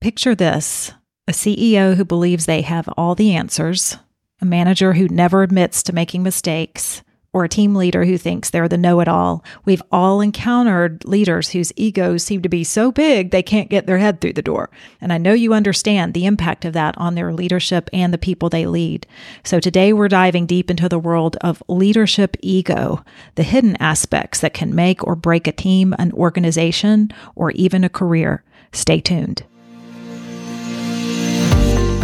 Picture this a CEO who believes they have all the answers, a manager who never admits to making mistakes, or a team leader who thinks they're the know it all. We've all encountered leaders whose egos seem to be so big they can't get their head through the door. And I know you understand the impact of that on their leadership and the people they lead. So today we're diving deep into the world of leadership ego, the hidden aspects that can make or break a team, an organization, or even a career. Stay tuned.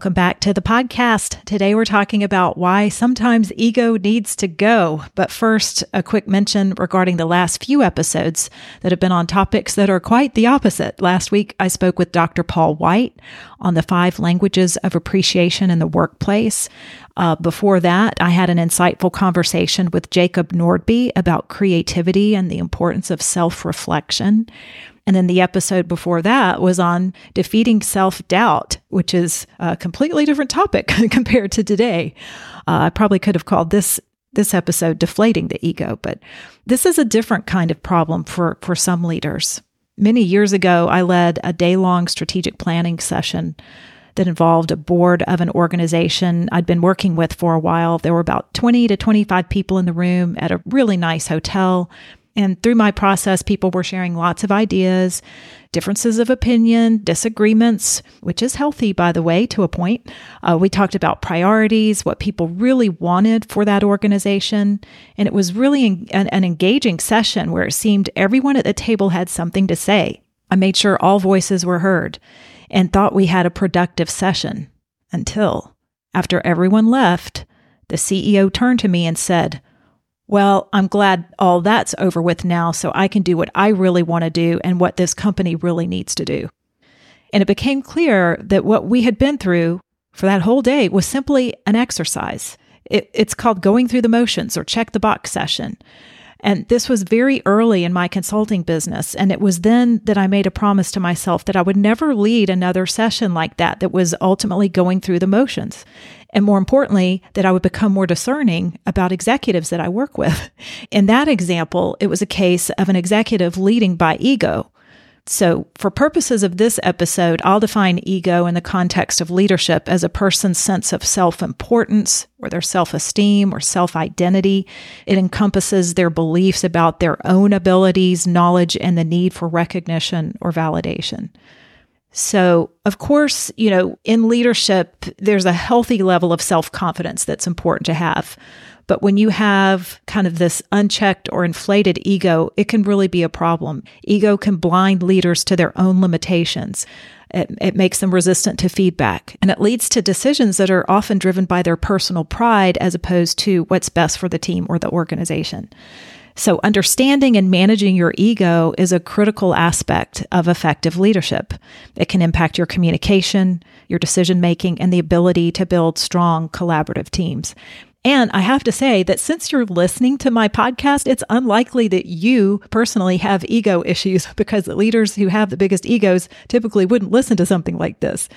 Welcome back to the podcast. Today we're talking about why sometimes ego needs to go. But first, a quick mention regarding the last few episodes that have been on topics that are quite the opposite. Last week, I spoke with Dr. Paul White on the five languages of appreciation in the workplace. Uh, before that, I had an insightful conversation with Jacob Nordby about creativity and the importance of self reflection. And then the episode before that was on defeating self doubt, which is a completely different topic compared to today. Uh, I probably could have called this this episode deflating the ego, but this is a different kind of problem for for some leaders. Many years ago, I led a day long strategic planning session that involved a board of an organization I'd been working with for a while. There were about 20 to 25 people in the room at a really nice hotel. And through my process, people were sharing lots of ideas, differences of opinion, disagreements, which is healthy, by the way, to a point. Uh, we talked about priorities, what people really wanted for that organization. And it was really an, an engaging session where it seemed everyone at the table had something to say. I made sure all voices were heard and thought we had a productive session until, after everyone left, the CEO turned to me and said, well, I'm glad all that's over with now, so I can do what I really want to do and what this company really needs to do. And it became clear that what we had been through for that whole day was simply an exercise. It, it's called going through the motions or check the box session. And this was very early in my consulting business. And it was then that I made a promise to myself that I would never lead another session like that, that was ultimately going through the motions. And more importantly, that I would become more discerning about executives that I work with. In that example, it was a case of an executive leading by ego. So, for purposes of this episode, I'll define ego in the context of leadership as a person's sense of self importance or their self esteem or self identity. It encompasses their beliefs about their own abilities, knowledge, and the need for recognition or validation. So, of course, you know, in leadership, there's a healthy level of self confidence that's important to have. But when you have kind of this unchecked or inflated ego, it can really be a problem. Ego can blind leaders to their own limitations. It, it, makes them resistant to feedback and it leads to decisions that are often driven by their personal pride as opposed to what's best for the team or the organization. So, understanding and managing your ego is a critical aspect of effective leadership. It can impact your communication, your decision making, and the ability to build strong collaborative teams. And I have to say that since you're listening to my podcast, it's unlikely that you personally have ego issues because the leaders who have the biggest egos typically wouldn't listen to something like this.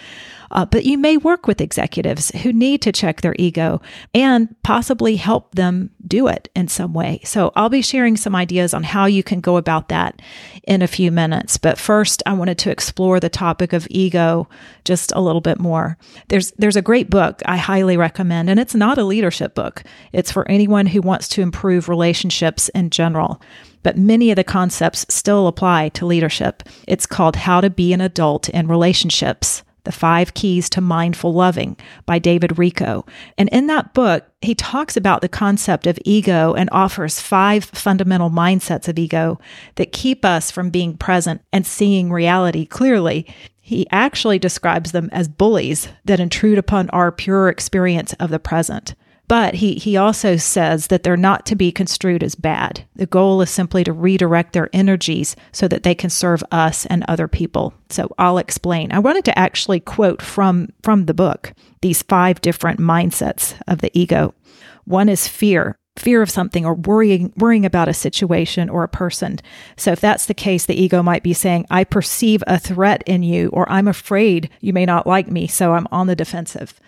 Uh, but you may work with executives who need to check their ego and possibly help them do it in some way. So I'll be sharing some ideas on how you can go about that in a few minutes. But first, I wanted to explore the topic of ego just a little bit more. There's there's a great book I highly recommend, and it's not a leadership book. It's for anyone who wants to improve relationships in general but many of the concepts still apply to leadership. It's called How to Be an Adult in Relationships the Five Keys to Mindful Loving by David Richo. And in that book, he talks about the concept of ego and offers five fundamental mindsets of ego that keep us from being present and seeing reality clearly. He actually describes them as bullies that intrude upon our pure experience of the present. But he, he also says that they're not to be construed as bad. The goal is simply to redirect their energies so that they can serve us and other people. So I'll explain. I wanted to actually quote from, from the book these five different mindsets of the ego. One is fear, fear of something or worrying worrying about a situation or a person. So if that's the case, the ego might be saying, I perceive a threat in you, or I'm afraid you may not like me, so I'm on the defensive.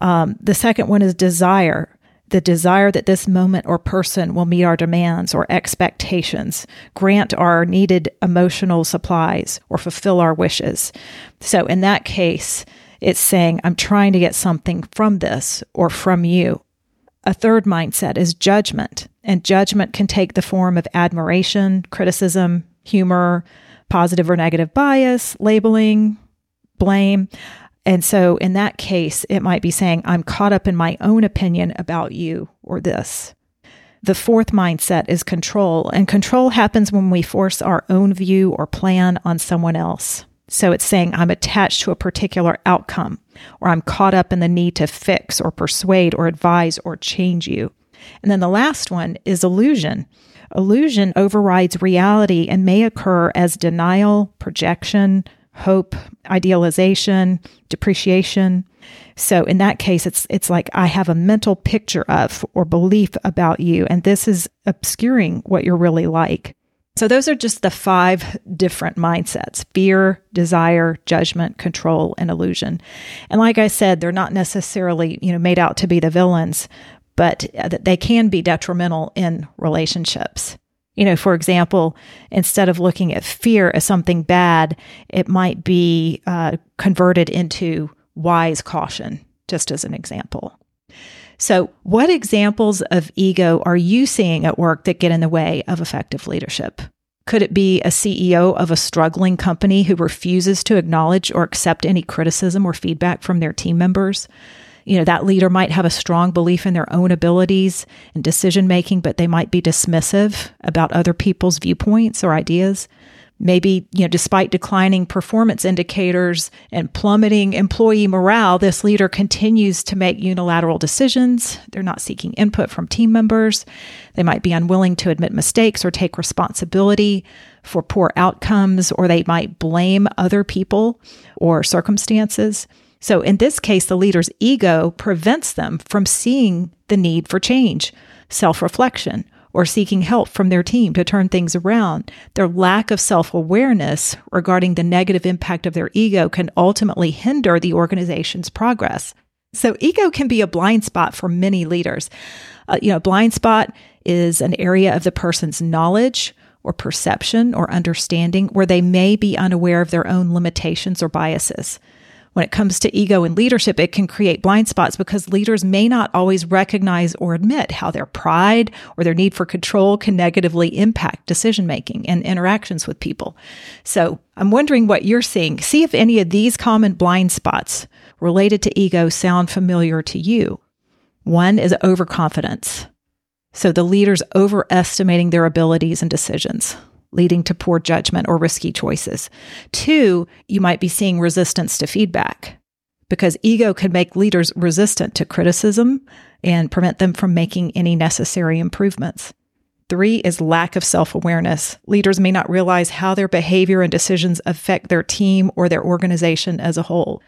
Um, the second one is desire. The desire that this moment or person will meet our demands or expectations, grant our needed emotional supplies, or fulfill our wishes. So, in that case, it's saying, I'm trying to get something from this or from you. A third mindset is judgment, and judgment can take the form of admiration, criticism, humor, positive or negative bias, labeling, blame. And so in that case, it might be saying, I'm caught up in my own opinion about you or this. The fourth mindset is control, and control happens when we force our own view or plan on someone else. So it's saying I'm attached to a particular outcome, or I'm caught up in the need to fix or persuade or advise or change you. And then the last one is illusion. Illusion overrides reality and may occur as denial, projection, hope, idealization, depreciation. So in that case it's it's like I have a mental picture of or belief about you and this is obscuring what you're really like. So, those are just the five different mindsets fear, desire, judgment, control, and illusion. And like I said, they're not necessarily, you know, made out to be the villains, but uh, they can be detrimental in relationships. You know, for example, instead of looking at fear as something bad, it might be uh, converted into wise caution, just as an example. So, what examples of ego are you seeing at work that get in the way of effective leadership? Could it be a CEO of a struggling company who refuses to acknowledge or accept any criticism or feedback from their team members? You know, that leader might have a strong belief in their own abilities and decision making, but they might be dismissive about other people's viewpoints or ideas. Maybe, you know, despite declining performance indicators and plummeting employee morale, this leader continues to make unilateral decisions. They're not seeking input from team members. They might be unwilling to admit mistakes or take responsibility for poor outcomes, or they might blame other people or circumstances. So, in this case, the leader's ego prevents them from seeing the need for change, self reflection, or seeking help from their team to turn things around. Their lack of self awareness regarding the negative impact of their ego can ultimately hinder the organization's progress. So, ego can be a blind spot for many leaders. Uh, you know, blind spot is an area of the person's knowledge or perception or understanding where they may be unaware of their own limitations or biases. When it comes to ego and leadership, it can create blind spots because leaders may not always recognize or admit how their pride or their need for control can negatively impact decision making and interactions with people. So I'm wondering what you're seeing. See if any of these common blind spots related to ego sound familiar to you. One is overconfidence. So the leaders overestimating their abilities and decisions leading to poor judgment or risky choices. Two, you might be seeing resistance to feedback because ego can make leaders resistant to criticism and prevent them from making any necessary improvements. Three is lack of self awareness. Leaders may not realize how their behavior and decisions affect their team or their organization as a whole.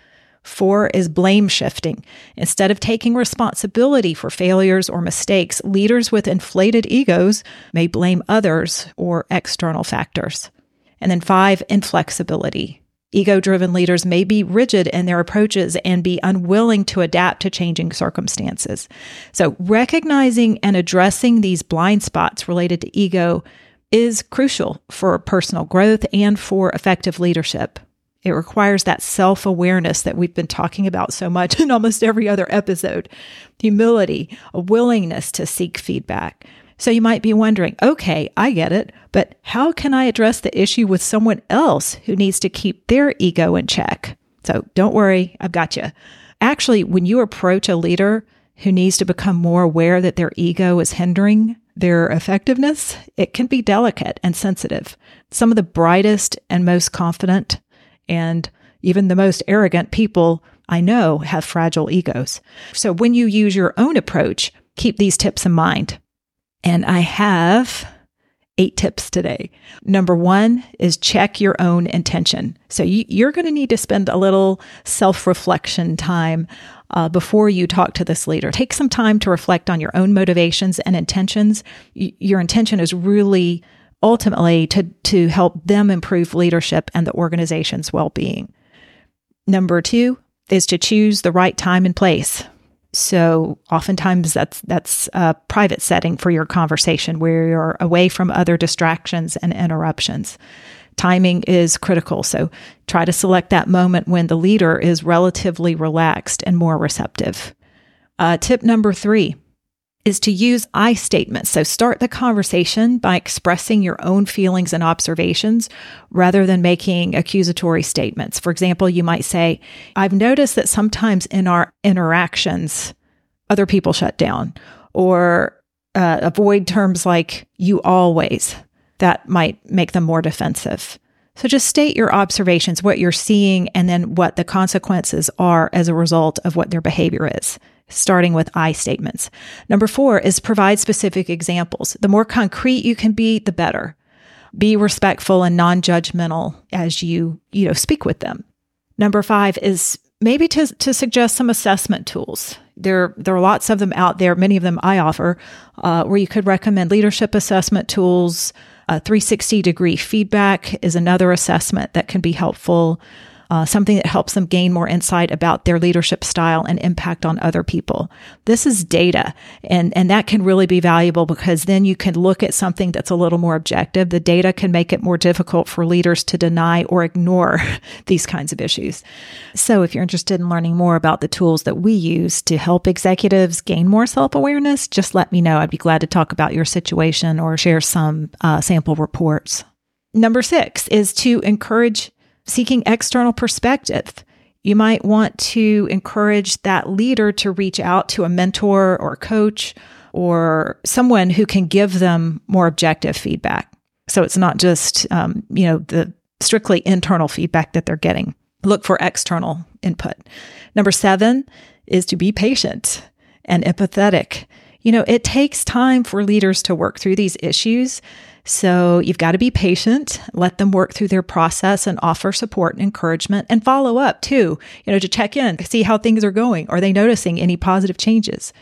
Four is blame shifting. Instead of taking responsibility for failures or mistakes, leaders with inflated egos may blame others or external factors. And then five, inflexibility. Ego driven leaders may be rigid in their approaches and be unwilling to adapt to changing circumstances. So, recognizing and addressing these blind spots related to ego is crucial for personal growth and for effective leadership. It requires that self awareness that we've been talking about so much in almost every other episode humility, a willingness to seek feedback. So you might be wondering, okay, I get it, but how can I address the issue with someone else who needs to keep their ego in check? So don't worry, I've got you. Actually, when you approach a leader who needs to become more aware that their ego is hindering their effectiveness, it can be delicate and sensitive. Some of the brightest and most confident and even the most arrogant people I know have fragile egos. So when you use your own approach, keep these tips in mind. And I have eight tips today. Number one is check your own intention. So you, are going to need to spend a little self reflection time uh, before you talk to this leader. Take some time to reflect on your own motivations and intentions. Y- your intention is really ultimately to, to help them improve leadership and the organization's well being. Number two is to choose the right time and place. So oftentimes that's that's a private setting for your conversation where you're away from other distractions and interruptions. Timing is critical. So try to select that moment when the leader is relatively relaxed and more receptive. Uh, tip number three is to use I statements. So start the conversation by expressing your own feelings and observations rather than making accusatory statements. For example, you might say, I've noticed that sometimes in our interactions, other people shut down or uh, avoid terms like you always. That might make them more defensive. So just state your observations, what you're seeing, and then what the consequences are as a result of what their behavior is starting with I statements. Number four is provide specific examples. The more concrete you can be, the better. Be respectful and non-judgmental as you, you know, speak with them. Number five is maybe to, to suggest some assessment tools. There, there are lots of them out there. Many of them I offer, uh, where you could recommend leadership assessment tools. Uh, 360 degree feedback is another assessment that can be helpful uh, something that helps them gain more insight about their leadership style and impact on other people. This is data, and, and that can really be valuable because then you can look at something that's a little more objective. The data can make it more difficult for leaders to deny or ignore these kinds of issues. So, if you're interested in learning more about the tools that we use to help executives gain more self awareness, just let me know. I'd be glad to talk about your situation or share some uh, sample reports. Number six is to encourage seeking external perspective. You might want to encourage that leader to reach out to a mentor or coach or someone who can give them more objective feedback. So it's not just, um, you know, the strictly internal feedback that they're getting. Look for external input. Number seven is to be patient and empathetic. You know, it takes time for leaders to work through these issues. So you've got to be patient, let them work through their process and offer support and encouragement and follow up too, you know, to check in, see how things are going. Are they noticing any positive changes?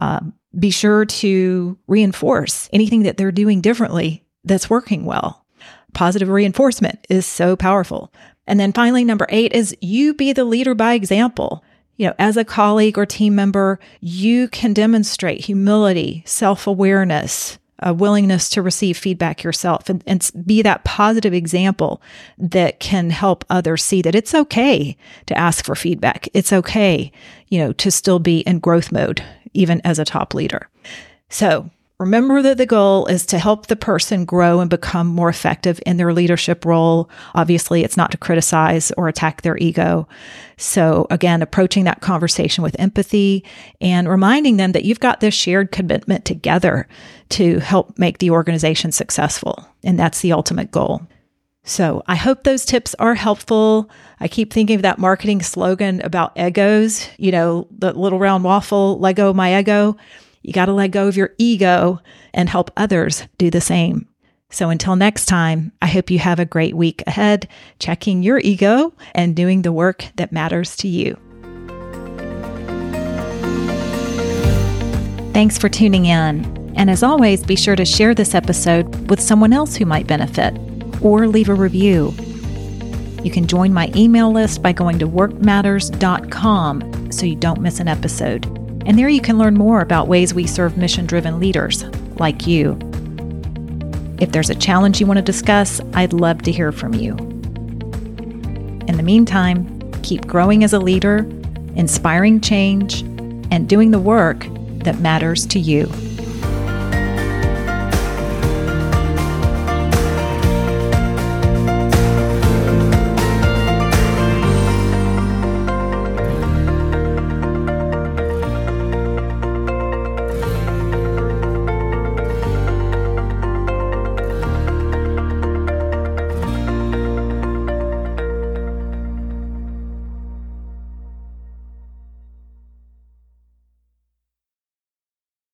Um, be sure to reinforce anything that they're doing differently that's working well. Positive reinforcement is so powerful. And then finally, number eight is you be the leader by example. You know, as a colleague or team member, you can demonstrate humility, self awareness, a willingness to receive feedback yourself and, and be that positive example that can help others see that it's okay to ask for feedback. It's okay, you know, to still be in growth mode, even as a top leader. So Remember that the goal is to help the person grow and become more effective in their leadership role. Obviously, it's not to criticize or attack their ego. So again, approaching that conversation with empathy and reminding them that you've got this shared commitment together to help make the organization successful. And that's the ultimate goal. So I hope those tips are helpful. I keep thinking of that marketing slogan about egos, you know, the little round waffle, Lego my ego. You got to let go of your ego and help others do the same. So until next time, I hope you have a great week ahead, checking your ego and doing the work that matters to you. Thanks for tuning in. And as always, be sure to share this episode with someone else who might benefit or leave a review. You can join my email list by going to workmatters.com so you don't miss an episode. And there you can learn more about ways we serve mission driven leaders like you. If there's a challenge you want to discuss, I'd love to hear from you. In the meantime, keep growing as a leader, inspiring change, and doing the work that matters to you.